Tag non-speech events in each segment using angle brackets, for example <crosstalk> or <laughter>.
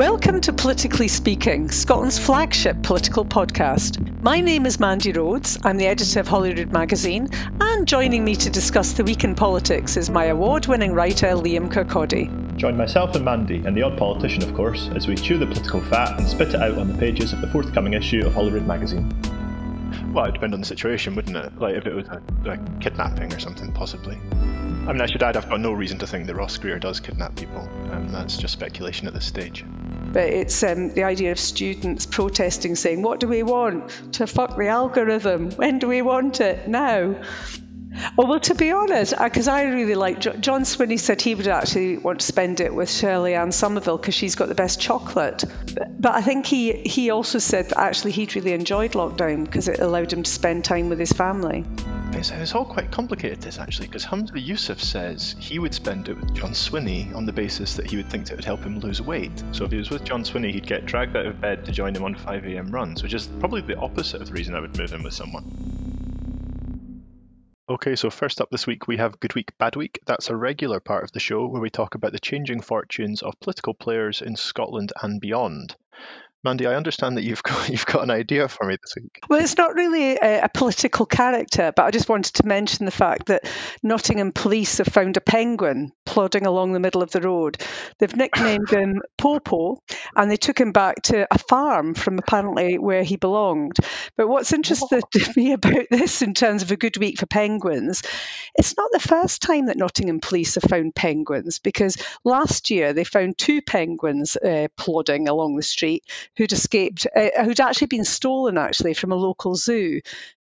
Welcome to Politically Speaking, Scotland's flagship political podcast. My name is Mandy Rhodes. I'm the editor of Holyrood magazine, and joining me to discuss the week in politics is my award winning writer Liam Kirkaldy. Join myself and Mandy, and the odd politician, of course, as we chew the political fat and spit it out on the pages of the forthcoming issue of Holyrood magazine. Well, it would depend on the situation, wouldn't it? Like if it was a, a kidnapping or something, possibly. I mean, I should add, I've got no reason to think that Ross Greer does kidnap people. Um, that's just speculation at this stage. But it's um, the idea of students protesting, saying, What do we want? To fuck the algorithm. When do we want it? Now. Well, to be honest, because I really like John Swinney said he would actually want to spend it with Shirley Ann Somerville because she's got the best chocolate. But, but, I think he he also said that actually he'd really enjoyed lockdown because it allowed him to spend time with his family. It's, it's all quite complicated, this actually, because Humza Yousaf says he would spend it with John Swinney on the basis that he would think that it would help him lose weight. So if he was with John Swinney, he'd get dragged out of bed to join him on 5am runs, which is probably the opposite of the reason I would move in with someone. Okay, so first up this week we have Good Week, Bad Week. That's a regular part of the show where we talk about the changing fortunes of political players in Scotland and beyond. Mandy, I understand that you've <laughs> got you've got an idea for me this week. Well, it's not really a, a, political character, but I just wanted to mention the fact that Nottingham police have found a penguin plodding along the middle of the road. They've nicknamed him <laughs> Popo, and they took him back to a farm from apparently where he belonged. But what's interesting <laughs> to me about this, in terms of a good week for penguins, it's not the first time that Nottingham police have found penguins, because last year they found two penguins uh, plodding along the street who'd escaped, uh, who'd actually been stolen actually from a local zoo.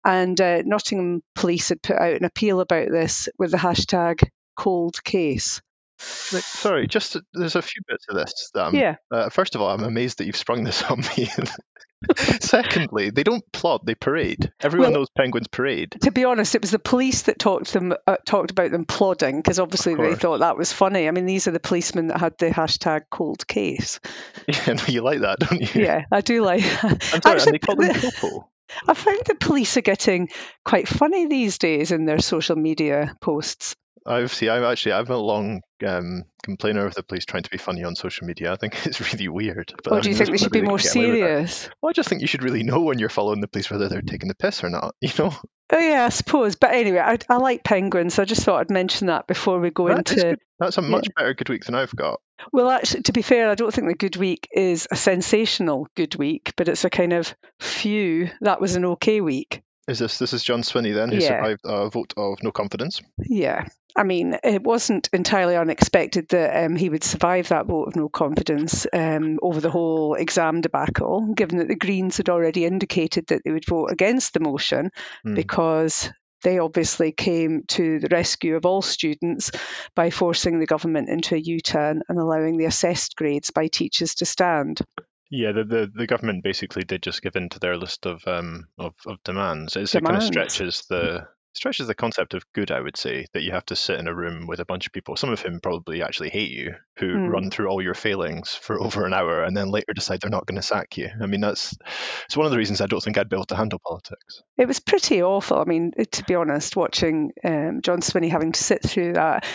And uh, Nottingham police had put out an appeal about this with the hashtag cold case. Sorry, just there's a few bits of this. Um, yeah. Uh, first of all, I'm amazed that you've sprung this on me. <laughs> <laughs> Secondly, they don't plot; they parade. Everyone well, knows penguins parade. To be honest, it was the police that talked them uh, talked about them plodding because obviously they thought that was funny. I mean, these are the policemen that had the hashtag cold case. <laughs> Yeah, no, you like that, don't you? Yeah, I do like. <laughs> That. I'm sorry, Actually, and they call them popo. I find the police are getting quite funny these days in their social media posts. I've see. I'm actually. I'm a long um, complainer of the police trying to be funny on social media. I think <laughs> it's really weird. But or do you think they should be more serious? Well, I just think you should really know when you're following the police whether they're taking the piss or not. <laughs> You know. Oh yeah, I suppose. But anyway, I, I like penguins. So I just thought I'd mention that before we go that into. That's a much yeah. better good week than I've got. Well, actually, to be fair, I don't think the good week is a sensational good week, but it's a kind of few. That was an okay week. Is this this is John Swinney then, who yeah. survived a vote of no confidence? Yeah, I mean, it wasn't entirely unexpected that um, he would survive that vote of no confidence um, over the whole exam debacle, given that the Greens had already indicated that they would vote against the motion mm. because they obviously came to the rescue of all students by forcing the government into a U turn and allowing the assessed grades by teachers to stand. Yeah, the, the, the government basically did just give in to their list of um of, of demands. It's, demands. It kind of stretches the stretches the concept of good, I would say, that you have to sit in a room with a bunch of people, some of whom probably actually hate you, who mm. run through all your failings for over an hour and then later decide they're not going to sack you. I mean, that's it's one of the reasons I don't think I'd be able to handle politics. It was pretty awful. I mean, to be honest, watching um, John Swinney having to sit through that.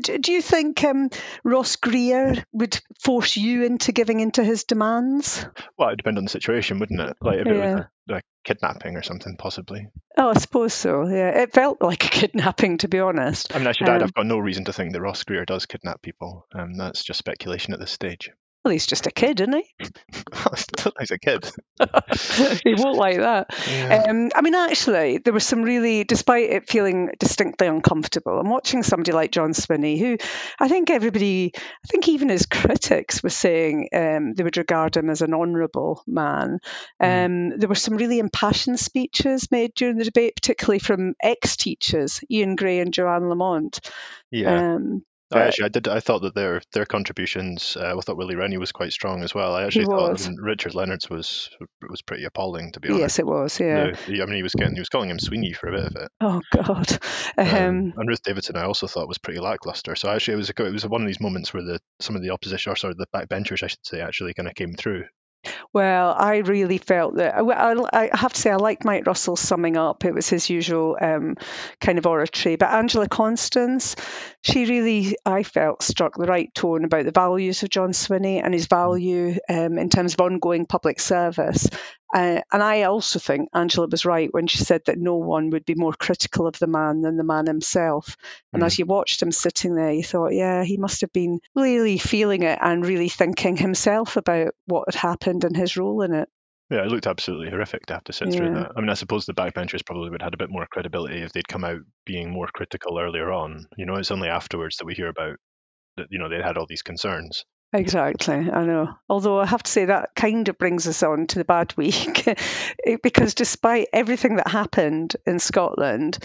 Do you think um, Ross Greer would force you into giving into his demands? Well, it would depend on the situation, wouldn't it? Like if yeah. it was a like kidnapping or something, possibly. Oh, I suppose so. Yeah, it felt like a kidnapping, to be honest. I mean, I should um, add, I've got no reason to think that Ross Greer does kidnap people. Um, that's just speculation at this stage. Well, he's just a kid, isn't he? <laughs> <laughs> he's a kid. <laughs> he won't like that. Yeah. Um, I mean, actually, there was some really, despite it feeling distinctly uncomfortable, I'm watching somebody like John Swinney, who I think everybody, I think even his <laughs> critics were saying um, they would regard him as an honourable man. Mm. Um, there were some really impassioned speeches made during the debate, particularly from ex teachers, Ian Gray and Johann Lamont. Yeah. I actually, I did. I thought that their their contributions. Uh, I thought Willie Rennie was quite strong as well. I actually thought Richard Leonard's was was pretty appalling, to be honest. Yes, it was. Yeah. The, I mean, he was getting he was calling him Sweeney for a bit of it. Oh God. Um, um, and Ruth Davidson, I also thought was pretty lackluster. So actually, it was a, it was one of these moments where the some of the opposition, or sorry, the backbenchers, I should say, actually kind of came through. Well, I really felt that. I, I have to say, I liked Mike Russell's summing up. It was his usual um, kind of oratory. But Angela Constance, she really, I felt, struck the right tone about the values of John Swinney and his value um, in terms of ongoing public service. Uh, and I also think Angela was right when she said that no one would be more critical of the man than the man himself. And mm. as you watched him sitting there, you thought, yeah, he must have been really feeling it and really thinking himself about what had happened and his role in it. Yeah, it looked absolutely horrific to have to sit yeah. through that. I mean, I suppose the backbenchers probably would have had a bit more credibility if they'd come out being more critical earlier on. You know, it's only afterwards that we hear about that, you know, they had all these concerns. Exactly, I know. Although I have to say that kind of brings us on to the bad week, <laughs> because despite everything that happened in Scotland,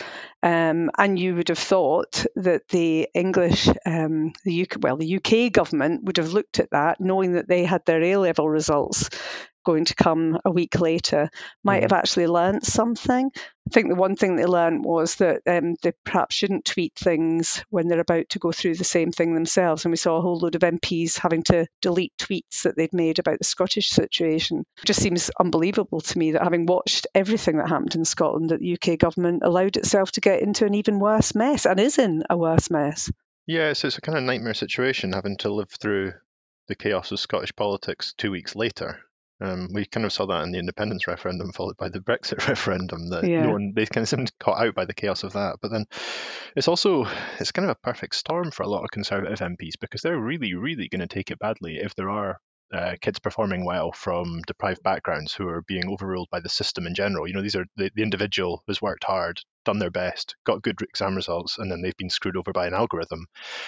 um, and you would have thought that the English, um, the UK, well, the UK government would have looked at that, knowing that they had their A level results going to come a week later might have mm-hmm. actually learnt something. I think the one thing they learned was that um, they perhaps shouldn't tweet things when they're about to go through the same thing themselves. And we saw a whole load of MPs having to delete tweets that they'd made about the Scottish situation. It just seems unbelievable to me that having watched everything that happened in Scotland, that the UK government allowed itself to get into an even worse mess and is in a worse mess. Yeah, so it's a kind of nightmare situation having to live through the chaos of Scottish politics two weeks later. Um, we kind of saw that in the independence referendum, followed by the Brexit <laughs> referendum. That yeah. no one they kind of seemed caught out by the chaos of that. But then it's also it's kind of a perfect storm for a lot of Conservative MPs because they're really, really going to take it badly if there are uh, kids performing well from deprived backgrounds who are being overruled by the system in general. You know, these are the, the individual has worked hard, done their best, got good exam results, and then they've been screwed over by an algorithm.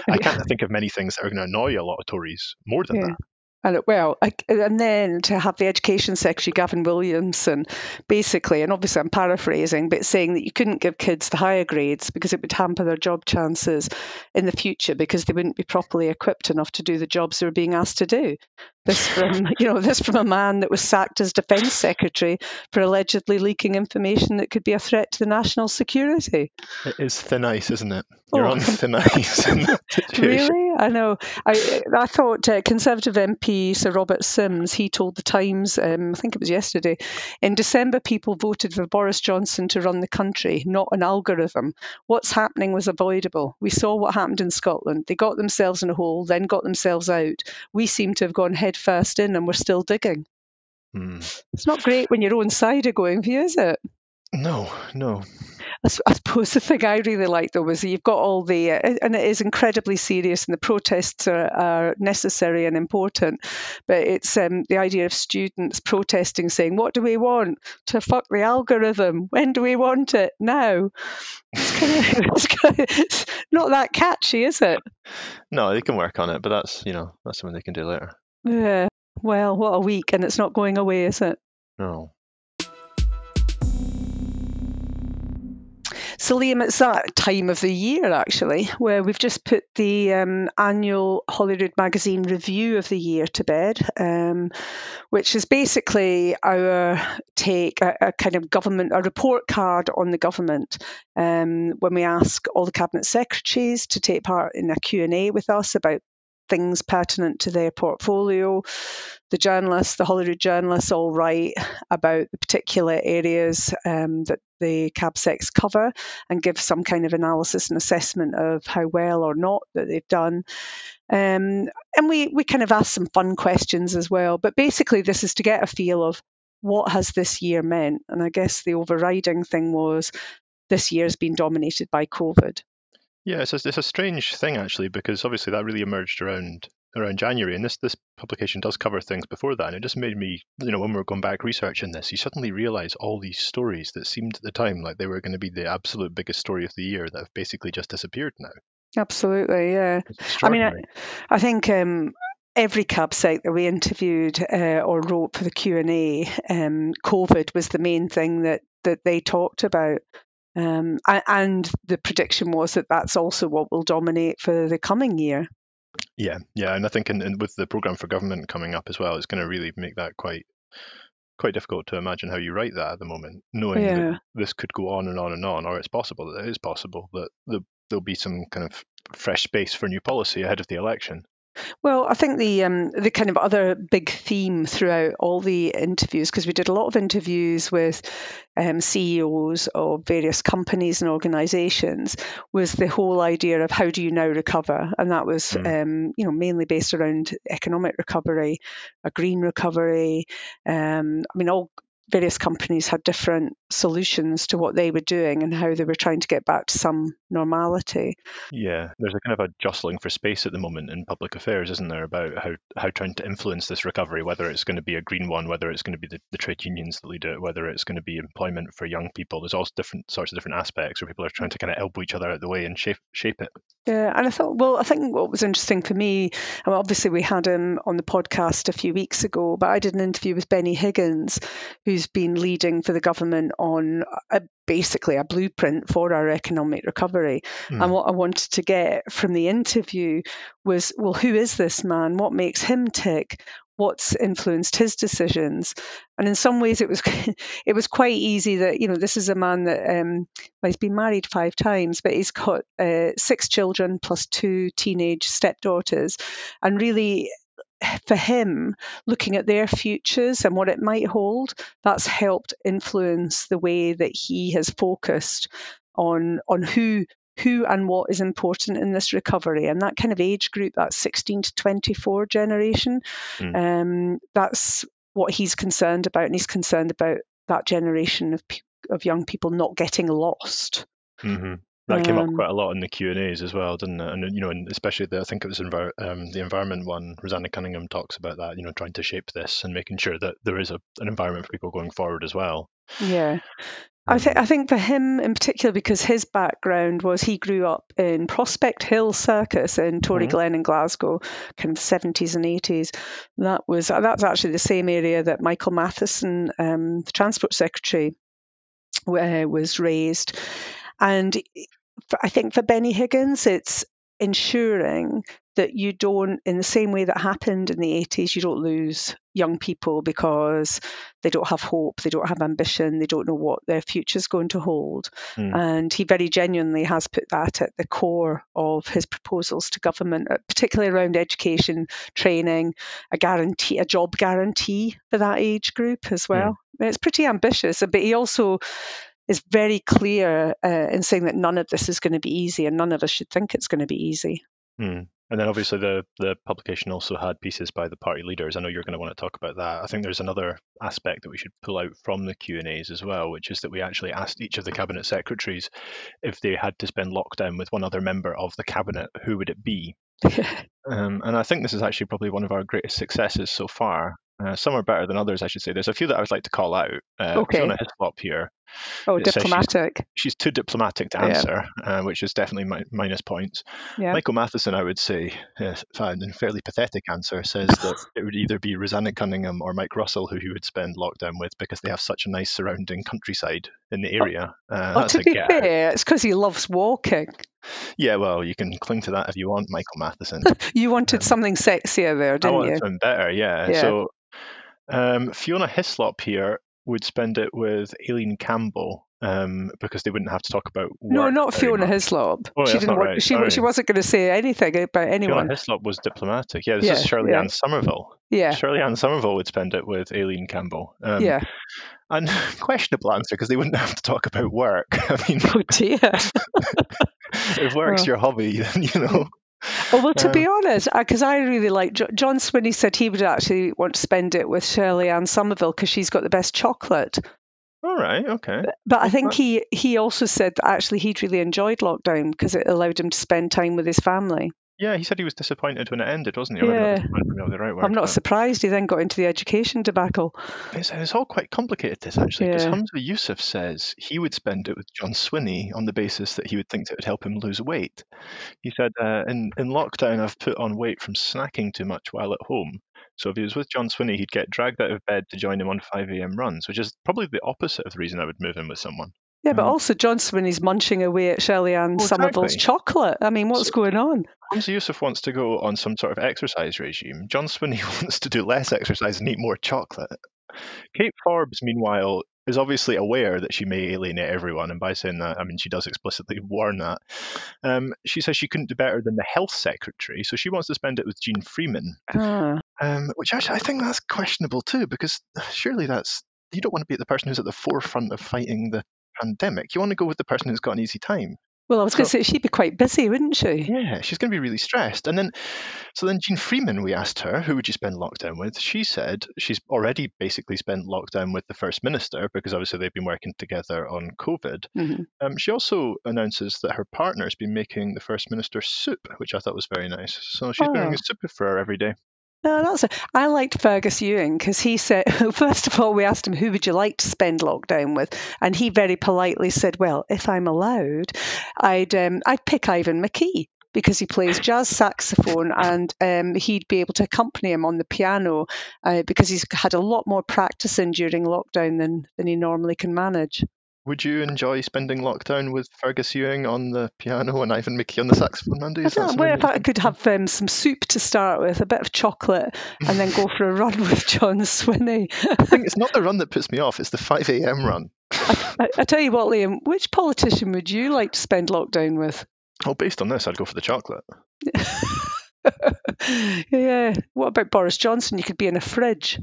I can't think of many things that are going to annoy a lot of Tories more than yeah. that. And well, and then to have the Education Secretary Gavin Williamson basically, and obviously I'm paraphrasing, but saying that you couldn't give kids the higher grades because it would hamper their job chances in the future because they wouldn't be properly equipped enough to do the jobs they were being asked to do. This from <laughs> you know this from a man that was sacked as Defence Secretary for allegedly leaking information that could be a threat to the national security. It is thin ice, isn't it? Oh, You're oh. on <laughs> thin ice. really, I know. I I thought uh, Conservative MP Sir Robert Syms he told the Times, um, I think it was yesterday, in December people voted for Boris Johnson to run the country, not an algorithm. What's happening was avoidable. We saw what happened in Scotland. They got themselves in a hole, then got themselves out. We seem to have gone head first in and we're still digging. Mm. It's not great when your own side are going for you, is it? No, no. I, I suppose the thing I really like though was you've got all the, uh, and it is incredibly serious, and the protests are, are necessary and important, but it's um, the idea of students protesting, saying, "What do we want? To fuck the algorithm? When do we want it? Now." <laughs> It's, kind of, it's, kind of, it's not that catchy, is it? No, they can work on it, but that's you know that's something they can do later. Yeah. Well, what a week, and it's not going away, is it? No. So, Liam, it's that time of the year actually where we've just put the um, annual Holyrood Magazine review of the year to bed, um, which is basically our take, a, a, kind of government, a report card on the government. Um, when we ask all the cabinet secretaries to take part in a Q&A with us about things pertinent to their portfolio. The journalists, the Holyrood journalists, all write about the particular areas um, that the CabSecs cover and give some kind of analysis and assessment of how well or not that they've done. Um, and we, we kind of ask some fun questions as well. But basically, this is to get a feel of what has this year meant. And I guess the overriding thing was this year has been dominated by COVID. Yeah, it's a, it's a strange thing actually because obviously that really emerged around around January, and this this publication does cover things before that, and it just made me, you know, when we were going back researching this, you suddenly realise all these stories that seemed at the time like they were going to be the absolute biggest story of the year that have basically just disappeared now. Absolutely, yeah. I mean, I, I think. Um, every site that we interviewed uh, or wrote for the Q and A, um, COVID was the main thing that that they talked about. Um, and the prediction was that that's also what will dominate for the coming year. Yeah, yeah, and I think in, in, with the program for government coming up as well, it's going to really make that quite quite difficult to imagine how you write that at the moment, knowing yeah. that this could go on and on and on, or it's possible that it is possible that the, there'll be some kind of fresh space for new policy ahead of the election. Well, I think the um, the kind of other big theme throughout all the interviews, because we did a lot of interviews with um, CEOs of various companies and organisations, was the whole idea of how do you now recover, and that was mm. um, you know mainly based around economic recovery, a green recovery. Um, I mean, all various companies had different solutions to what they were doing and how they were trying to get back to some normality. Yeah, there's a kind of a jostling for space at the moment in public affairs, isn't there, about how, how trying to influence this recovery, whether it's going to be a green one, whether it's going to be the, the trade unions that lead it, whether it's going to be employment for young people. There's all different sorts of different aspects where people are trying to kind of elbow each other out of the way and shape shape it. Yeah, and I thought, well, I think what was interesting for me, and obviously we had him on the podcast a few weeks ago, but I did an interview with Benny Higgins, who's been leading for the government on a, basically a blueprint for our economic recovery. Mm. And what I wanted to get from the interview was, well, who is this man? What makes him tick? what's influenced his decisions. And in some ways, it was <laughs> it was quite easy that you know this is a man that um, well, he's been married five times, but he's got uh, six children plus two teenage stepdaughters, and really. For him, looking at their futures and what it might hold, that's helped influence the way that he has focused on on who who and what is important in this recovery. And that kind of age group, that 16 to 24 generation, mm. um, that's what he's concerned about. And he's concerned about that generation of, of young people not getting lost. Mm-hmm. That came um, up quite a lot in the Q and A's as well, didn't it? And you know, and especially the, I think it was envir- um, the environment one. Roseanna Cunningham talks about that. You know, trying to shape this and making sure that there is a, an environment for people going forward as well. Yeah, I, th- I think for him in particular, because his background was he grew up in Prospect Hill Circus in Tory mm-hmm. Glen in Glasgow, kind of 70s and 80s. That was that's actually the same area that Michael Matheson, um, the Transport Secretary, uh, was raised. And I think for Benny Higgins, it's ensuring that you don't, in the same way that happened in the 80s, you don't lose young people because they don't have hope, they don't have ambition, they don't know what their future is going to hold. Mm. And he very genuinely has put that at the core of his proposals to government, uh, particularly around education, training, a guarantee, a job guarantee for that age group as well. Mm. It's pretty ambitious, but he also is very clear uh, in saying that none of this is going to be easy and none of us should think it's going to be easy. Mm. And then obviously the, the publication also had pieces by the party leaders. I know you're going to want to talk about that. I think there's another aspect that we should pull out from the Q and A's as well, which is that we actually asked each of the cabinet secretaries if they had to spend lockdown with one other member of the cabinet, who would it be? <laughs> um, and I think this is actually probably one of our greatest successes so far. Uh, some are better than others, I should say. There's a few that I would like to call out. Uh, okay. Fiona Hyslop here Oh, diplomatic. She's, she's, too diplomatic to answer, yeah. uh, which is definitely mi- minus points. Yeah. Michael Matheson, I would say, uh, a fairly pathetic answer, says that <laughs> it would either be Roseanna Cunningham or Mike Russell who he would spend lockdown with because they have such a nice surrounding countryside in the oh, area. Uh, oh, to be fair, it's because he loves walking. Yeah, well, you can cling to that if you want, Michael Matheson. <laughs> you wanted um, something sexier there, didn't I wanted you? Something better, yeah. yeah. So um, Fiona Hyslop here would spend it with Aileen Campbell um, because they wouldn't have to talk about no, not Fiona much. Hyslop. Oh, she didn't. Want, right. she she wasn't going to say anything about anyone. Fiona Hyslop was diplomatic. Yeah, this yeah, is Shirley yeah. Ann Somerville. Yeah, Shirley Ann Somerville would spend it with Aileen Campbell. Um, yeah, and <laughs> questionable answer because they wouldn't have to talk about work. <laughs> I mean, oh dear. <laughs> if work's oh. your hobby, <laughs> then you know. Oh, well, to um, be honest, because I, I, really like John Swinney said he would actually want to spend it with Shirley Ann Somerville because she's got the best chocolate. All right, okay. But I think he he also said that actually he'd really enjoyed lockdown because it allowed him to spend time with his family. Yeah, he said he was disappointed when it ended, wasn't he? Yeah. Not right word, I'm not but... surprised he then got into the education debacle. It's, it's all quite complicated, this actually, because yeah. Humza Yousaf says he would spend it with John Swinney on the basis that he would think it would help him lose weight. He said, uh, in, in lockdown, I've put on weight from snacking too much while at home. So if he was with John Swinney, he'd get dragged out of bed to join him on 5 a.m. runs, which is probably the opposite of the reason I would move in with someone. Yeah, but um, also John Swinney's munching away at Shirley Ann oh, Somerville's exactly. chocolate. I mean, what's so, going on? Humza Yousaf wants to go on some sort of exercise regime. John Swinney <laughs> wants to do less exercise and eat more chocolate. Kate Forbes, meanwhile, is obviously aware that she may alienate everyone, and by saying that, I mean she does explicitly <laughs> warn that. Um, she says she couldn't do better than the health secretary, so she wants to spend it with Jeane Freeman, uh. um, which actually I think that's questionable too, because <sighs> surely that's you don't want to be the person who's at the forefront of fighting the pandemic. You want to go with the person who's got an easy time. Well, I was so, going to say she'd be quite busy, wouldn't she? Yeah, she's going to be really stressed. And then, so then Jeane Freeman, we asked her, who would you spend lockdown with? She said she's already basically spent lockdown with the First Minister because obviously they've been working together on COVID. Mm-hmm. Um, she also announces that her partner has been making the First Minister soup, which I thought was very nice. So she's oh. been making soup for her every day. No, that's. I liked Fergus Ewing because he said, <laughs> first of all, we asked him who would you like to spend lockdown with, and he very politely said, "Well, if I'm allowed, I'd um, I'd pick Ivan McKee." Because he plays jazz saxophone and um, he'd be able to accompany him on the piano uh, because he's had a lot more practicing during lockdown than, than he normally can manage. Would you enjoy spending lockdown with Fergus Ewing on the piano and Ivan McKee on the saxophone, Andy? I don't know, if I could have um, some soup to start with, a bit of chocolate, and then go for a run <laughs> with John Swinney. I think it's not the run that puts me off, it's the 5 a.m. run. I, I, I, tell you what, Liam, which politician would you like to spend lockdown with? Oh, based on this, I'd go for the chocolate. <laughs> yeah. What about Boris Johnson? You could be in a fridge.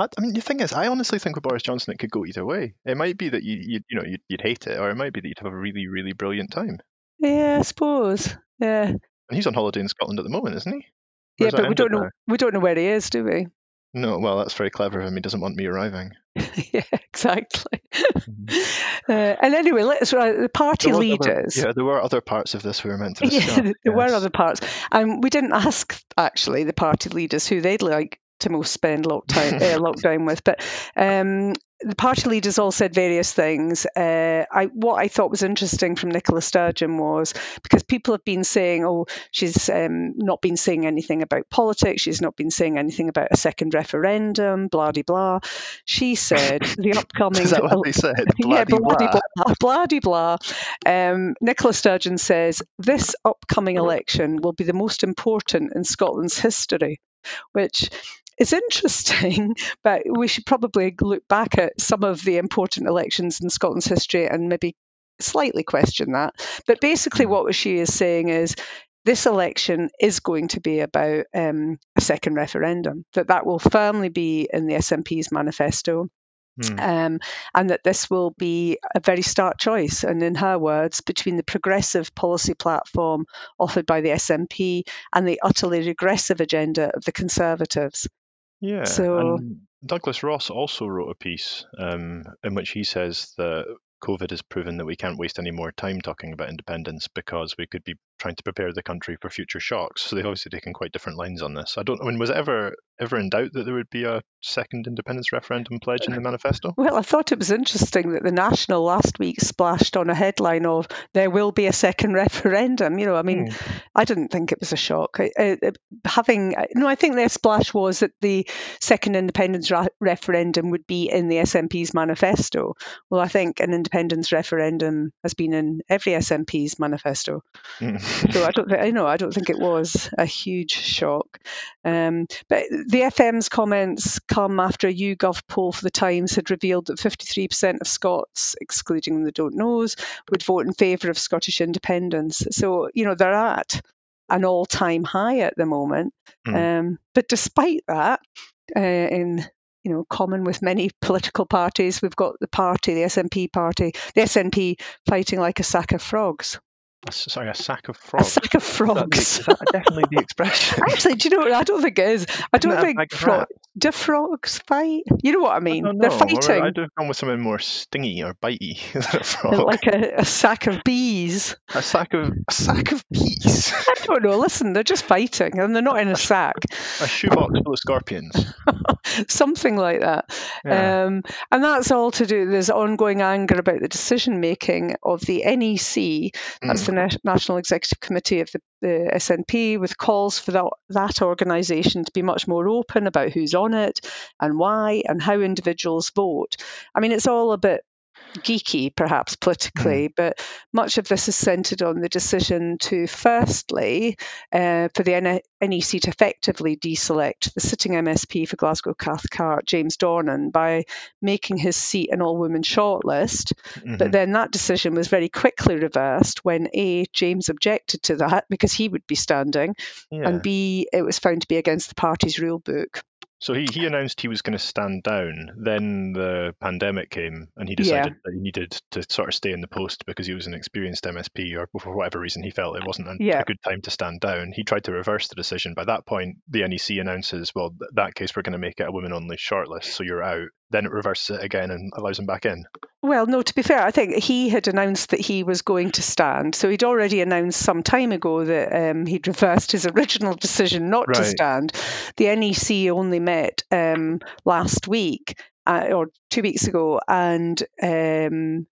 I, I, mean, the thing is, I honestly think with Boris Johnson, it could go either way. It might be that you, you, you know, you'd, you'd hate it, or it might be that you'd have a really, really brilliant time. Yeah, I suppose. Yeah. And he's on holiday in Scotland at the moment, isn't he? yeah, but we don't know. Now? We don't know where he is, do we? No, well, that's very clever of him. He doesn't want me arriving. <laughs> yeah, exactly. Mm-hmm. <laughs> uh, and anyway, let's uh, the party leaders. Other, yeah, there were other parts of this we were meant to <laughs> discuss. Yeah, there yes. were other parts, and um, we didn't ask actually the party leaders who they'd like to most spend lockdown, uh, <laughs> lockdown with. But um, the party leaders all said various things. Uh, I, what I thought was interesting from Nicola Sturgeon was because people have been saying, "Oh, she's um, not been saying anything about politics. She's not been saying anything about a second referendum." Blah de blah. She said <laughs> the upcoming. Is that what they said? <laughs> yeah, blah blah blah. blah, blah. Um, Nicola Sturgeon says this upcoming election will be the most important in Scotland's history, which it's interesting, <laughs> but we should probably look back at some of the important elections in Scotland's history and maybe slightly question that. But basically, hmm. what she is saying is this election is going to be about um, a second referendum, that that will firmly be in the SNP's manifesto. Mm. Um, and that this will be a very stark choice, and in her words, between the progressive policy platform offered by the SNP and the utterly regressive agenda of the Conservatives. Yeah. So and Douglas Ross also wrote a piece um, in which he says that COVID has proven that we can't waste any more time talking about independence because we could be trying to prepare the country for future shocks. So they've obviously taken quite different lines on this. I don't. I mean, was it ever ever in doubt that there would be a second independence referendum pledge in the manifesto? <laughs> Well, I thought it was interesting that the National last week splashed on a headline of "There will be a second <laughs> referendum." You know, I mean, hmm. I didn't think it was a shock. Uh, having no, I think their splash was that the second independence ra- referendum would be in the SNP's manifesto. Well, I think an independence referendum has been in every SNP's manifesto. Hmm. So I don't think I know I don't think it was a huge shock. Um, but the FM's comments come after a YouGov poll for the Times had revealed that 53% of Scots, excluding the don't knows, would vote in favour of Scottish independence. So you know they're at an all-time high at the moment. Mm. Um, but despite that, uh, in you know, common with many <laughs> political parties. We've got the party, the SNP party, the SNP fighting like a sack of frogs. Sorry, a sack of frogs. A sack of frogs. Is that, is that definitely the expression? <laughs> Actually, do you know what? I don't think it is. I don't think fro- do frogs fight. You know what I mean? I They're fighting. I'd have gone with something more stingy or bitey <laughs> than a frog. Like a, a, sack of bees. A sack of a sack of bees. <laughs> I don't know. Listen, they're just fighting, and they're not in a sack. A shoebox full of scorpions. Something like that. Yeah. Um, and that's all to do. There's ongoing anger about the decision making of the NEC. That's mm National Executive Committee of the, the SNP with calls for that, that organisation to be much more open about who's on it and why and how individuals vote. I mean, it's all a bit geeky, perhaps politically, mm. but much of this is centred on the decision to, firstly, uh, for the NEC to effectively deselect the sitting MSP for Glasgow Cathcart, James Dornan, by making his seat an all women shortlist. Mm-hmm. But then that decision was very quickly reversed when A, James objected to that because he would be standing, yeah. and B, it was found to be against the party's rule book. So he, he announced he was going to stand down. Then the pandemic came, and he decided yeah. that he needed to sort of stay in the post because he was an experienced MSP, or for whatever reason he felt it wasn't a, yeah. a good time to stand down. He tried to reverse the decision. By that point, the NEC announces, "Well, that case we're going to make it a women-only shortlist, so you're out." Then it reverses it again and allows him back in. Well, no, to be fair, I think he had announced that he was going to stand. So he'd already announced some time ago that um, he'd reversed his original decision not right. to stand. The NEC only met um, last week uh, or two weeks ago and um,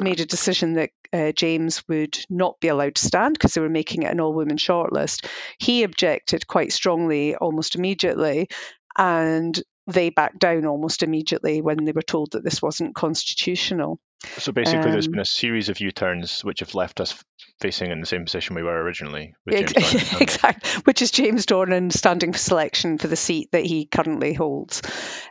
made a decision that uh, James would not be allowed to stand because they were making it an all women shortlist. He objected quite strongly almost immediately. And they backed down almost immediately when they were told that this wasn't constitutional. So basically, um, there's been a series of U-turns which have left us facing in the same position we were originally. <laughs> exactly, which is James Dornan standing for selection for the seat that he currently holds.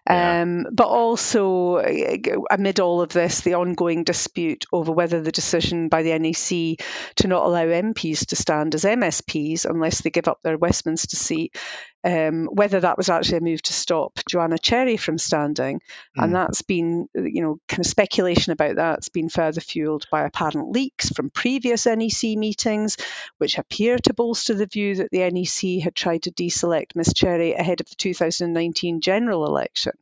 Yeah. Um, but also, uh, amid all of this, the ongoing dispute over whether the decision by the NEC to not allow MPs to stand as MSPs unless they give up their Westminster seat um, whether that was actually a move to stop Joanna Cherry from standing. Mm. And that's been, you know, kind of speculation about that's been further fueled by apparent leaks from previous NEC meetings, which appear to bolster the view that the NEC had tried to deselect Miss Cherry ahead of the 2019 general election.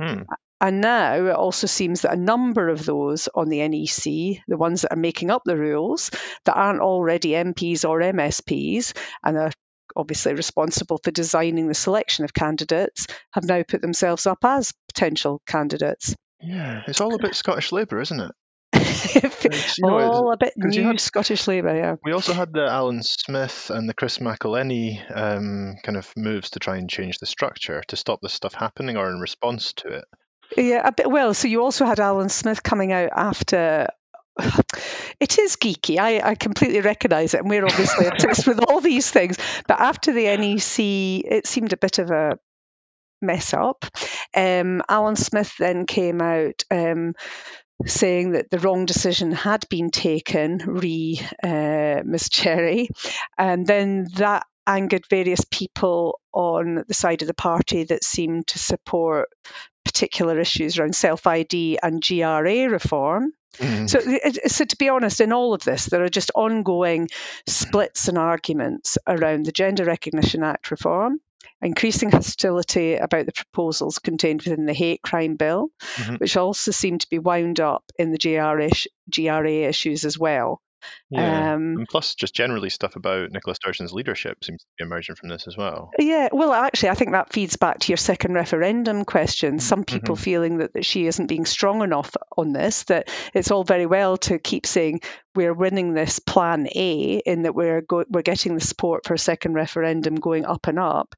Mm. And now it also seems that a number of those on the NEC, the ones that are making up the rules, that aren't already MPs or MSPs and are obviously responsible for designing the selection of candidates, have now put themselves up as potential candidates. Yeah, it's all a bit Scottish Labour, isn't it? <laughs> you know, all a bit new had, Scottish Labour, yeah. We also had the Alyn Smith and the Chris McEleny um, kind of moves to try and change the structure to stop this stuff happening or in response to it. Yeah, a bit. Well, so you also had Alyn Smith coming out after <sighs> it is geeky. I, I completely recognise it, and we're obviously obsessed with all these things. But after the NEC, it seemed a bit of a mess up. Um, Alyn Smith then came out. Um, saying that the wrong decision had been taken, re uh, Miss Cherry, and then that angered various people on the side of the party that seemed to support particular issues around self ID and GRA reform. Mm. So, so to be honest, in all of this, there are just ongoing splits and arguments around the Gender Recognition Act reform, increasing hostility about the proposals contained within the hate crime bill, mm-hmm. which also seem to be wound up in the GRA, GRA issues as well. Yeah. Um, and plus, just generally stuff about Nicola Sturgeon's leadership seems to be emerging from this as well. Yeah, well, actually, I think that feeds back to your second referendum question. Mm, Some people mm-hmm. feeling that, that she isn't being strong enough on this, that it's all very well to keep saying we're winning this plan A in that we're go- we're getting the support for a second referendum going up and up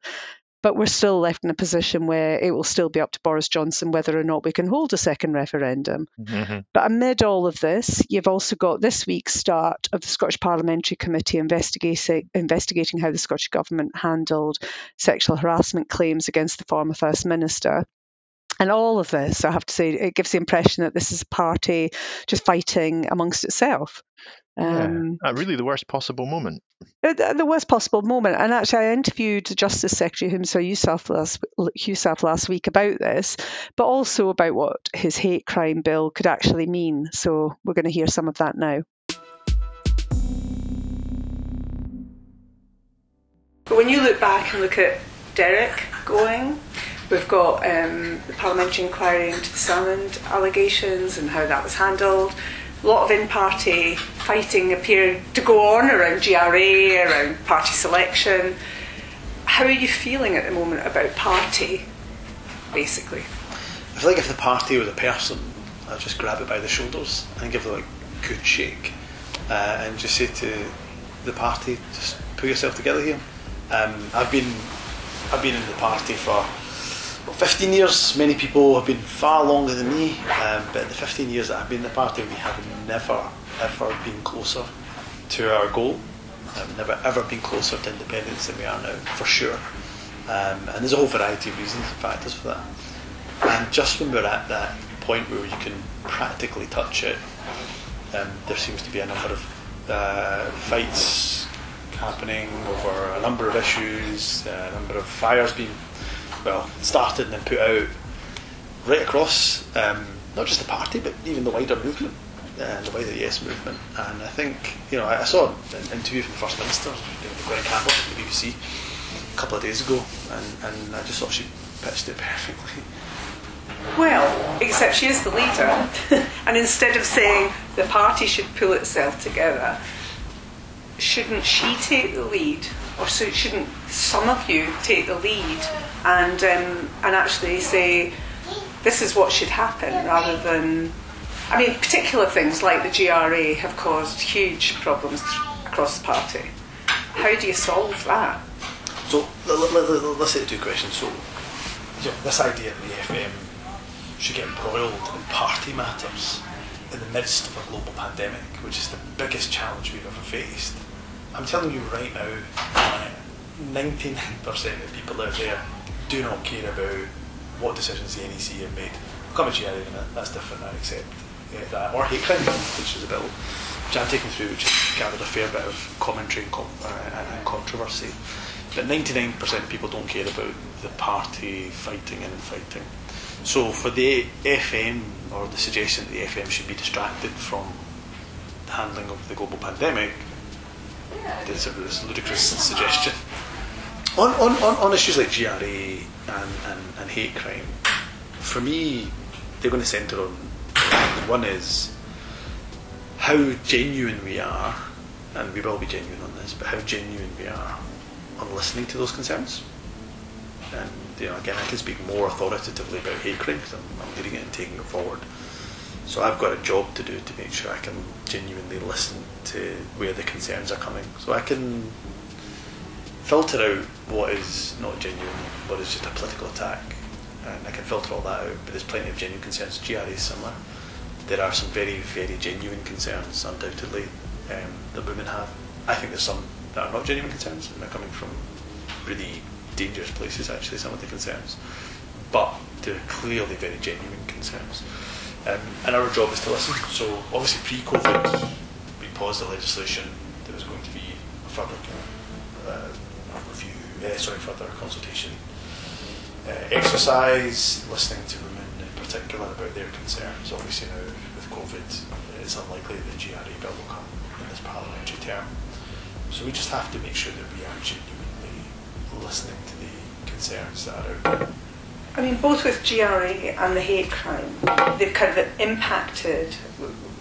but we're still left in a position where it will still be up to Boris Johnson whether or not we can hold a second referendum. Mm-hmm. But amid all of this, you've also got this week's start of the Scottish Parliamentary Committee investigating, investigating how the Scottish Government handled sexual harassment claims against the former First Minister. And all of this, I have to say, it gives the impression that this is a party just fighting amongst itself. Um, yeah, really the worst possible moment. The, the, worst possible moment. And actually, I interviewed the Justice Secretary Humza Yousaf last, Yousaf last week about this, but also about what his hate crime bill could actually mean. So we're going to hear some of that now. But when you look back and look at Derek going, we've got um, the parliamentary inquiry into the Salmond allegations and how that was handled a lot of in-party fighting appeared to go on around GRA, around party selection. How are you feeling at the moment about party, basically? I feel like if the party was a person, I'd just grab it by the shoulders and give it a good shake uh, and just say to the party, just pull yourself together here. Um, I've been I've been in the party for 15 years, many people have been far longer than me, um, but the 15 years that I've been in the party, we have never, ever been closer to our goal. I've never, ever been closer to independence than we are now, for sure. Um, and there's a whole variety of reasons and factors for that. And just when we're at that point where you can practically touch it, um, there seems to be a number of uh, fights happening over a number of issues, a number of fires being well started and then put out right across um, not just the party but even the wider movement, uh, the wider Yes movement. And I think you know I, I saw an interview from the First Minister, Glenn Campbell, from the BBC, a couple of days ago, and, and I just thought she pitched it <laughs> perfectly. Well, except she is the leader, <laughs> and instead of saying the party should pull itself together, shouldn't she take the lead, or so shouldn't some of you take the lead and um, and actually say this is what should happen, rather than I mean, particular things like the GRA have caused huge problems across the party. How do you solve that? So let, let, let, let's say two questions. So you know, this idea that the FM should get embroiled in party matters in the midst of a global pandemic, which is the biggest challenge we've ever faced. I'm telling you right now, 99% of people out there do not care about what decisions the NEC have made. Come to GRA in a minute, that's different, I accept yeah, that. Or hate crime, which is a bill which I'm taking through, which has gathered a fair bit of commentary and, com- uh, and controversy. But 99% of people don't care about the party fighting and infighting. So for the FM, or the suggestion that the FM should be distracted from the handling of the global pandemic, it's a, it's a ludicrous suggestion. On, on, on, on issues like GRA and, and, and hate crime, for me, they're going to centre on one is how genuine we are, and we will be genuine on this, but how genuine we are on listening to those concerns. And you know, again, I can speak more authoritatively about hate crime because I'm, I'm leading it and taking it forward. So I've got a job to do to make sure I can genuinely listen to where the concerns are coming, so I can filter out what is not genuine, what is just a political attack, and I can filter all that out. But there's plenty of genuine concerns. GRA is similar. There are some very, very genuine concerns, undoubtedly, um, that women have. I think there's some that are not genuine concerns, and they're coming from really dangerous places. Actually, some of the concerns, but they're clearly very genuine concerns. Um, and our job is to listen. So obviously, pre-COVID, we paused the legislation. There was going to be a further uh, review, uh, sorry, further consultation uh, exercise, listening to women in particular about their concerns. Obviously now with COVID, it's unlikely the GRA bill will come in this parliamentary term. So we just have to make sure that we are genuinely listening to the concerns that are out there. I mean, both with GRA and the hate crime, they've kind of impacted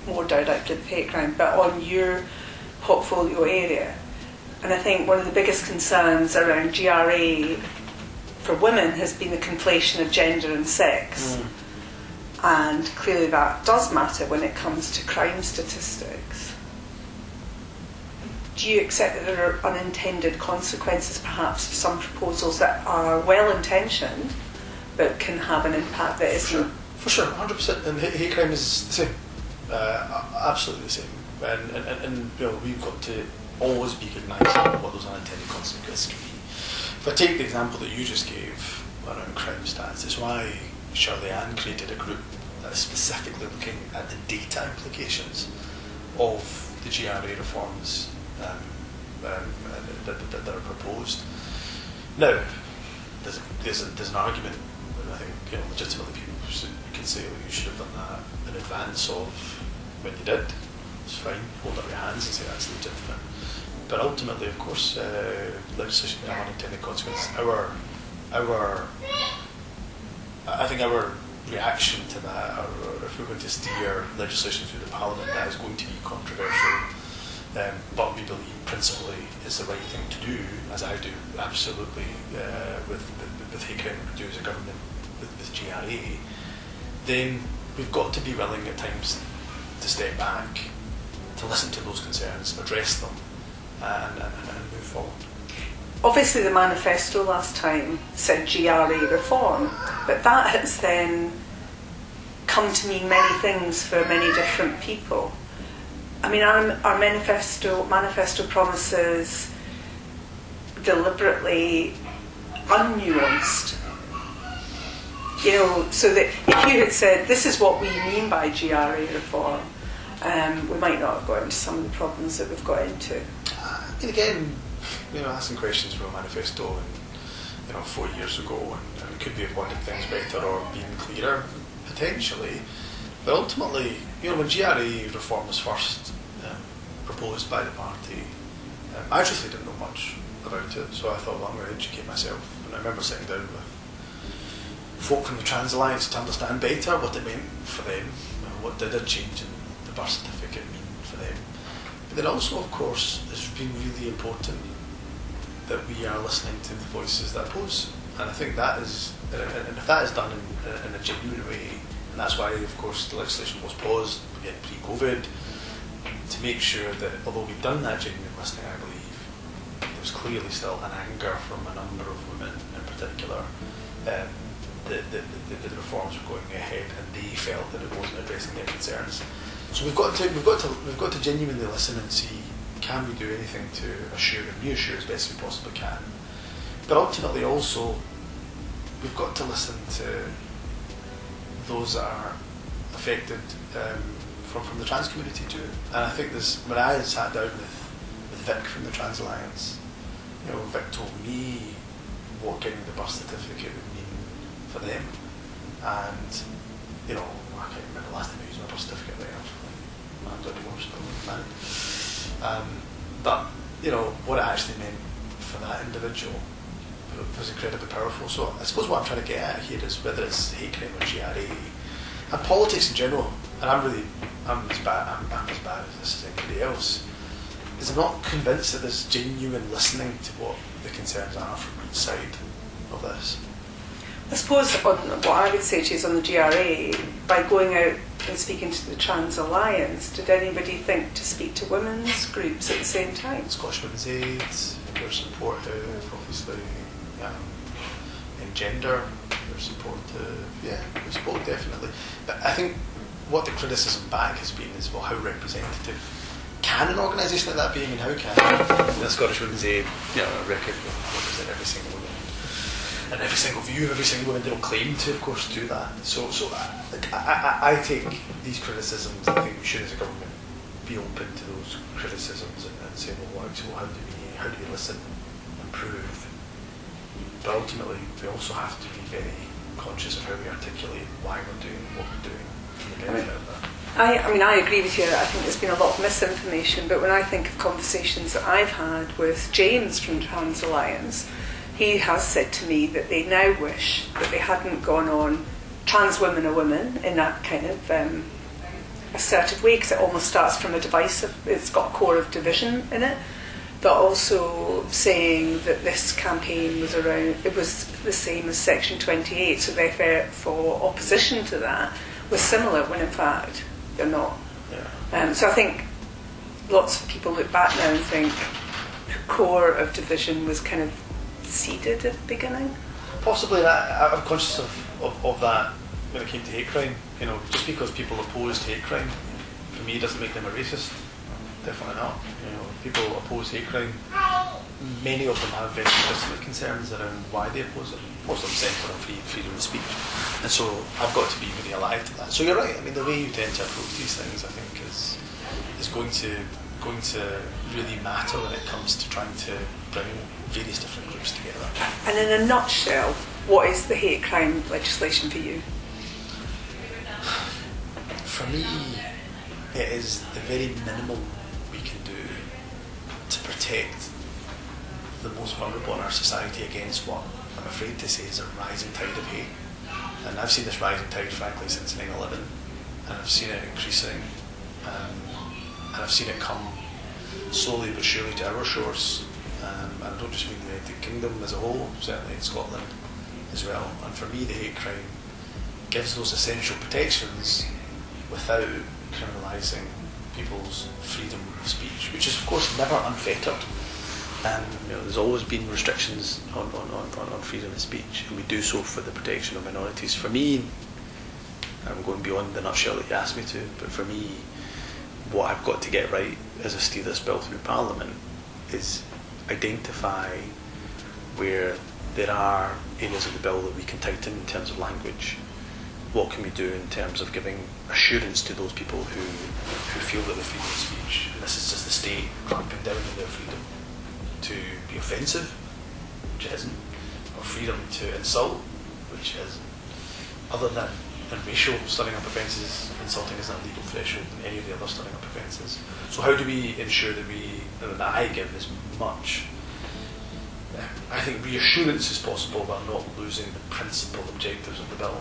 more directly the hate crime, but on your portfolio area. And I think one of the biggest concerns around GRA for women has been the conflation of gender and sex. Mm. And clearly that does matter when it comes to crime statistics. Do you accept that there are unintended consequences perhaps of some proposals that are well intentioned? but can have an impact that isn't. For sure, hundred percent. And hate crime is the same, uh, absolutely the same. And, and, and, and you know, we've got to always be recognising what those unintended consequences can be. If I take the example that you just gave around crime stats, it's why Shirley Ann created a group that is specifically looking at the data implications of the GRA reforms um, um, that, that, that, are proposed. Now, there's, a, there's, a, there's an argument that I think you know, legitimately people can say, well, you should have done that in advance of when you did. It's fine, hold up your hands and say that's legitimate. But ultimately, of course, uh, legislation can have unintended consequences. Our, our, I think our reaction to that, or if we're going to steer legislation through the Parliament, that is going to be controversial. Um, but we believe principally is the right thing to do, as I do, absolutely, uh, with, with, with hate crime do as a government with, with GRA, then we've got to be willing at times to step back, to listen to those concerns, address them, and, and, and move forward. obviously the manifesto last time said GRA reform, but that has then come to mean many things for many different people. I mean, our, our manifesto manifesto promises deliberately unnuanced. You know, so that if you had said this is what we mean by GRA reform, um, we might not have got into some of the problems that we've got into. And again, you know, asking questions from a manifesto and you know four years ago, and, and could be have wanted things better or been clearer potentially. But ultimately, you know, when GRA reform was first um, proposed by the party, um, I truthfully didn't know much about it, so I thought, well, I'm going to educate myself. And I remember sitting down with folk from the Trans Alliance to understand better what it meant for them, what did it change in birth certificate mean for them. But then also, of course, it's been really important that we are listening to the voices that oppose. And I think that is, and if that is done in, in a genuine way, and that's why, of course, the legislation was paused again pre-COVID to make sure that although we've done that genuine listening, I believe there's clearly still an anger from a number of women in particular. Um, that, that, that, the reforms were going ahead and they felt that it wasn't addressing their concerns. So we've got to we've got to we've got to genuinely listen and see can we do anything to assure and reassure as best we possibly can. But ultimately also we've got to listen to those that are affected um, from, from the trans community too. And I think this when I sat down with, with Vic from the Trans Alliance, you know, Vic told me what getting the birth certificate would mean for them. And, you know, I can't remember the last time I used my birth certificate there. Married. Um, but, you know, what it actually meant for that individual was incredibly powerful. So I suppose what I'm trying to get at here is whether it's hate crime or GRA and politics in general, and I'm really, I'm as bad, I'm, I'm as bad as this as anybody else, is I'm not convinced that there's genuine listening to what the concerns are from each side of this. I suppose on, what I would say to you is on the GRA, by going out and speaking to the Trans Alliance, did anybody think to speak to women's groups at the same time? Scottish Women's Aid, they're supportive, obviously, um, in gender, they're supportive, yeah, their support definitely. But I think what the criticism back has been is, well, how representative can an organisation like that be? I mean, how can the Scottish Women's Aid, you know, record represent every single woman and every single view of every single woman? They claim to, of course, do that. So, so uh, I, I, I take these criticisms. I think we should, as a government, be open to those criticisms and, and say, well, what, so how do we how do we listen, improve? But ultimately, we also have to be very conscious of how we articulate why we're doing what we're doing for the benefit of that. I, I mean, I agree with you. I think there's been a lot of misinformation, but when I think of conversations that I've had with James from Trans Alliance, he has said to me that they now wish that they hadn't gone on trans women are women in that kind of um, assertive way, because it almost starts from a divisive, it's got a core of division in it. But also saying that this campaign was around, it was the same as Section 28, so therefore for opposition to that was similar when in fact they're not. Yeah. Um, so I think lots of people look back now and think the core of division was kind of seeded at the beginning. Possibly that I'm conscious of, of, of that when it came to hate crime. You know, just because people opposed hate crime, for me doesn't make them a racist. Definitely not. You know, people oppose hate crime. Many of them have very legitimate concerns around why they oppose it. Most of them centre on free freedom of speech, and so I've got to be really alive to that. So you're right. I mean, the way you tend to approach these things, I think, is is going to going to really matter when it comes to trying to bring various different groups together. And in a nutshell, what is the hate crime legislation for you? For me, it is the very minimal we can do to protect the most vulnerable in our society against what I'm afraid to say is a rising tide of hate. And I've seen this rising tide, frankly, since 9 11, and I've seen it increasing, um, and I've seen it come slowly but surely to our shores. Um, and I don't just mean the United Kingdom as a whole, certainly in Scotland as well. And for me, the hate crime gives those essential protections without criminalising people's freedom of speech, which is, of course, never unfettered. Um, you know, there's always been restrictions on, on, on, on freedom of speech, and we do so for the protection of minorities. For me, I'm going beyond the nutshell that you asked me to, but for me, what I've got to get right as I steer this bill through Parliament is identify where there are areas of the bill that we can tighten in terms of language. What can we do in terms of giving assurance to those people who, who feel that the freedom of speech, this is just the state clamping down on their freedom to be offensive, which it isn't, or freedom to insult, which is other than and racial stirring up offences, insulting isn't legal threshold in any of the other stirring up offences. So how do we ensure that we, that I give as much, I think reassurance is possible while not losing the principal objectives of the bill.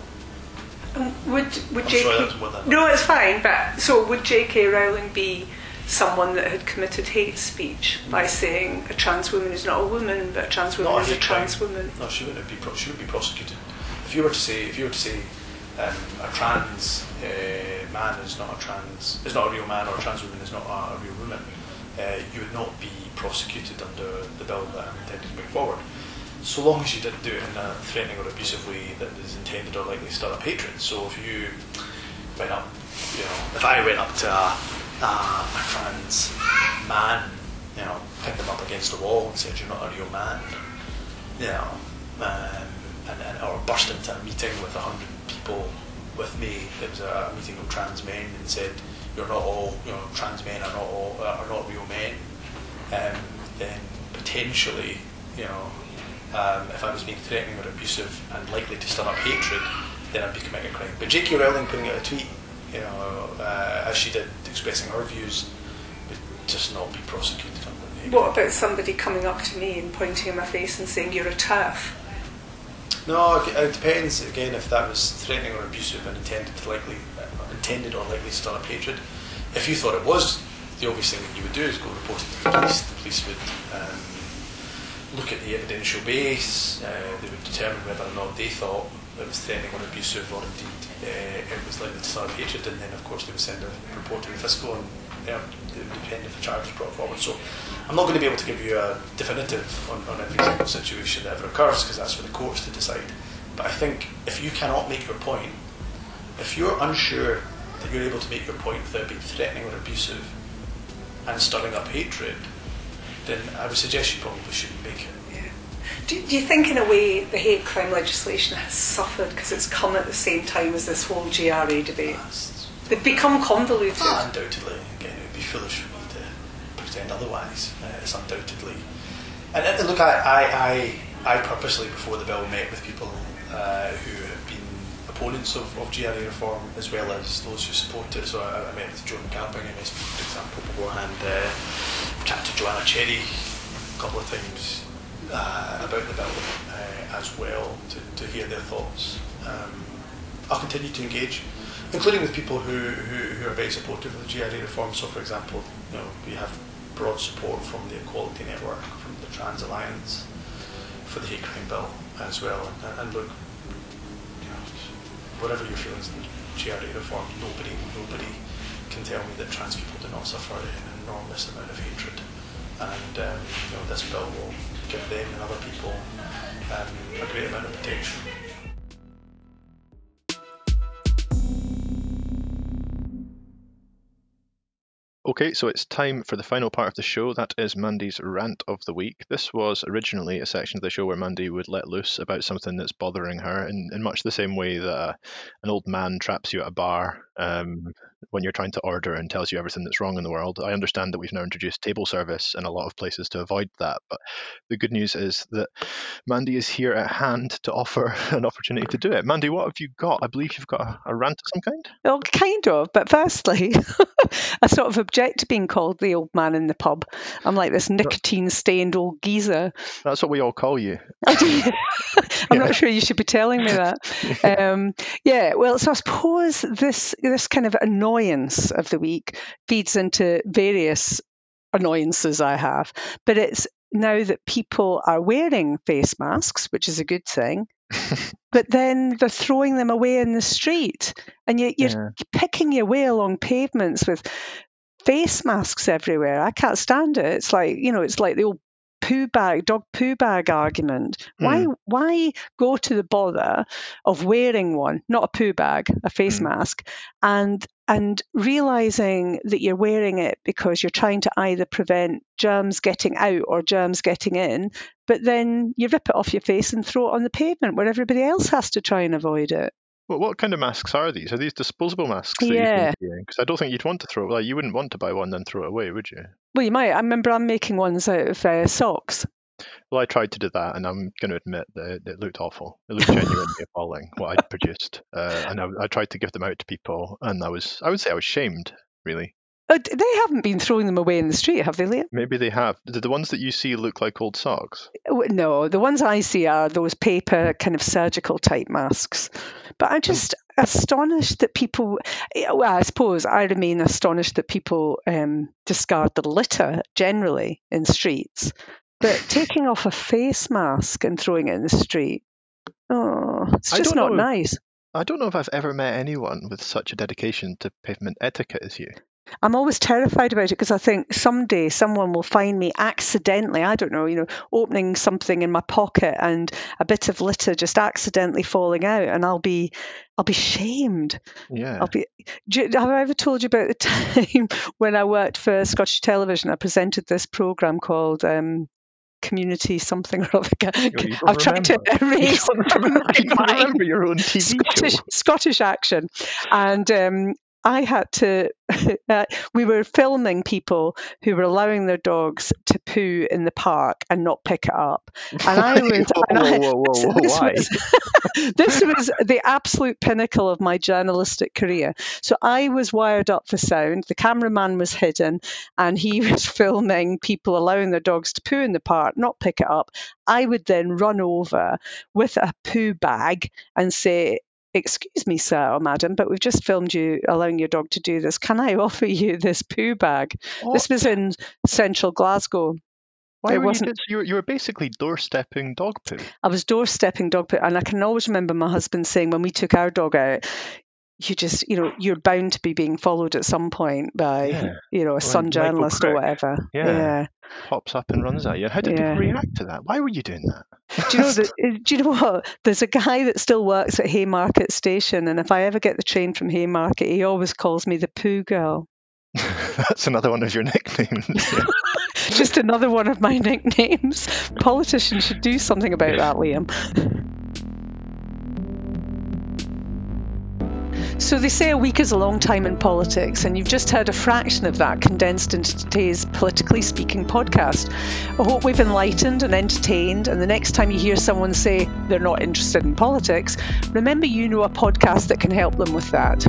Um, would would JK? no, it's fine. But so would J.K. Rowling be someone that had committed hate speech by saying a trans woman is not a woman, but a trans woman not is a trans crime. woman? No, she wouldn't be. Pro- she would be prosecuted. If you were to say, if you were to say, um, a trans uh, man is not a trans, is not a real man, or a trans woman is not a, a real woman, uh, you would not be prosecuted under the bill that I'm intending to bring forward. So long as you didn't do it in a threatening or abusive way that is intended or likely to stir up hatred. So if you went up, you know, if I went up to a uh, a trans man, you know, pinned them up against the wall and said, "You're not a real man," you know, um, and, and, or burst into a meeting with a hundred people with me. It was a, meeting of trans men and said, "You're not all, you know, trans men are not all are not real men." Um, then potentially, you know, um, if I was being threatening or abusive and likely to stir up hatred, then I'd be committing a crime. But J.K. Rowling putting out a tweet you know, uh, as she did, expressing her views, would just not be prosecuted. What about somebody coming up to me and pointing in my face and saying you're a TERF? No, it depends again if that was threatening or abusive and intended to likely, uh, intended or likely to stir up hatred. If you thought it was, the obvious thing that you would do is go report it to the police. The police would um, look at the evidential base. Uh, they would determine whether or not they thought it was threatening or abusive or indeed uh, it was likely to start up hatred, and then of course they would send a report to the fiscal, and yeah, it would depend if a charge is brought forward. So I'm not going to be able to give you a definitive on, on every single situation that ever occurs because that's for the courts to decide. But I think if you cannot make your point, if you're unsure that you're able to make your point without being threatening or abusive and stirring up hatred, then I would suggest you probably shouldn't make it. Do, do, you think, in a way, the hate crime legislation has suffered because it's come at the same time as this whole GRA debate? They've become convoluted. Ah, undoubtedly. Be foolish for me to pretend otherwise. Uh, it's undoubtedly. And, and look, I, I, I, I, purposely, before the bill, met with people uh, who have been opponents of, of GRA reform as well as those who support it. So I, I met with Joan Camping, MSP, for example, beforehand. Uh, chatted to Joanna Cherry a couple of times uh, about the bill uh, as well to, to hear their thoughts. Um, I'll continue to engage, including with people who, who, who, are very supportive of the GRA reform. So, for example, you know, we have broad support from the Equality Network, from the Trans Alliance, for the hate crime bill as well. And, and look, you know, whatever your feelings on GRA reform, nobody, nobody can tell me that trans people do not suffer an enormous amount of hatred. And um, you know, this bill will give them and other people um, a great amount of protection. Okay, so it's time for the final part of the show. That is Mandy's rant of the week. This was originally a section of the show where Mandy would let loose about something that's bothering her in, in much the same way that uh, an old man traps you at a bar um, when you're trying to order and tells you everything that's wrong in the world. I understand that we've now introduced table service in a lot of places to avoid that, but the good news is that Mandy is here at hand to offer <laughs> an opportunity to do it. Mandy, what have you got? I believe you've got a, a rant of some kind. Well, kind of, but firstly, <laughs> I sort of object to being called the old man in the pub. I'm like this nicotine stained old geezer. That's what we all call you. <laughs> I'm yeah. not sure you should be telling me that. Um, yeah, well, so I suppose this this kind of annoyance of the week feeds into various annoyances I have, but it's now that people are wearing face masks, which is a good thing. <laughs> but then they're throwing them away in the street, and you, you're yeah. picking your way along pavements with face masks everywhere. I can't stand it. It's like you know, it's like the old poo bag, dog poo bag argument. Why, Mm. why go to the bother of wearing one, not a poo bag, a face Mm. mask, and and realizing that you're wearing it because you're trying to either prevent germs getting out or germs getting in, but then you rip it off your face and throw it on the pavement where everybody else has to try and avoid it. Well, what kind of masks are these? Are these disposable masks that Yeah. you've been seeing? Because I don't think you'd want to throw. Like, you wouldn't want to buy one and then throw it away, would you? Well, you might. I remember I'm making ones out of uh, socks. Well, I tried to do that, and I'm going to admit that it, looked awful. It looked genuinely <laughs> appalling what I'd produced, uh, and I, I tried to give them out to people, and I was, I would say, I was shamed. Really, they haven't been throwing them away in the street, have they, Liam? maybe they have. Did the ones that you see look like old socks? No, the ones I see are those paper kind of surgical type masks. But I'm just astonished that people, eh, well, I suppose I remain astonished that people um, discard the litter generally in streets. But <laughs> taking off a face mask and throwing it in the street, oh, it's just not know. nice. I don't know if I've ever met anyone with such a dedication to pavement etiquette as you. I'm always terrified about it because I think someday someone will find me accidentally, I don't know, you know, opening something in my pocket and a bit of litter just accidentally falling out and I'll be I'll be shamed. Yeah. I'll be you, have I ever told you about the <laughs> time when I worked for Scottish Television? I presented this program called um, Community something or other. I've tried to. <laughs> You erase don't remember, my you mind. remember your own TV Scottish, show. Scottish action. And um, I had to, <laughs> uh, we were filming people who were allowing their dogs to poo in the park and not pick it up. And I <laughs> was, whoa, and I- whoa, whoa, <laughs> whoa, whoa, this why? was, this was the absolute pinnacle of my journalistic career. So I was wired up for sound. The cameraman was hidden, and he was filming people allowing their dogs to poo in the park, not pick it up. I would then run over with a poo bag and say, Excuse me, sir or madam, but we've just filmed you allowing your dog to do this. Can I <laughs> offer you this poo bag? This was in central Glasgow. Why it were wasn't- you, were, you were basically doorstepping dog poo. I was doorstepping dog poo, and I can always remember my husband saying when we took our dog out, you just, you know, you're bound to be being followed at some point by, Yeah. you know, a Sun journalist or whatever. Yeah. Pops up and runs at you. How did Yeah. people react to that? Why were you doing that? Do you know that? <laughs> Uh, do you know what? There's a guy that still works at Haymarket Station, and if I ever get the train from Haymarket, he always calls me the poo girl. <laughs> That's another one of your nicknames. <laughs> Just another one of my nicknames. Politicians should do something about that, Liam. So they say a week is a long time in politics, and you've just heard a fraction of that condensed into today's Politically Speaking podcast. I hope we've enlightened and entertained, and the next time you hear someone say they're not interested in politics, remember you know a podcast that can help them with that.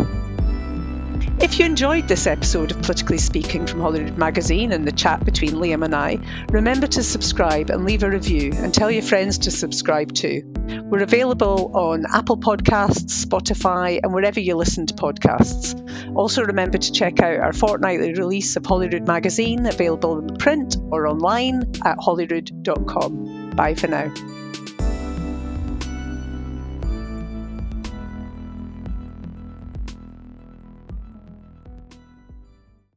If you enjoyed this episode of Politically Speaking from Holyrood Magazine and the chat between Liam and I, remember to subscribe and leave a review and tell your friends to subscribe too. We're available on Apple Podcasts, Spotify, and wherever you listen to podcasts. Also, remember to check out our fortnightly release of Holyrood Magazine, available in print or online at holyrood.com. Bye for now.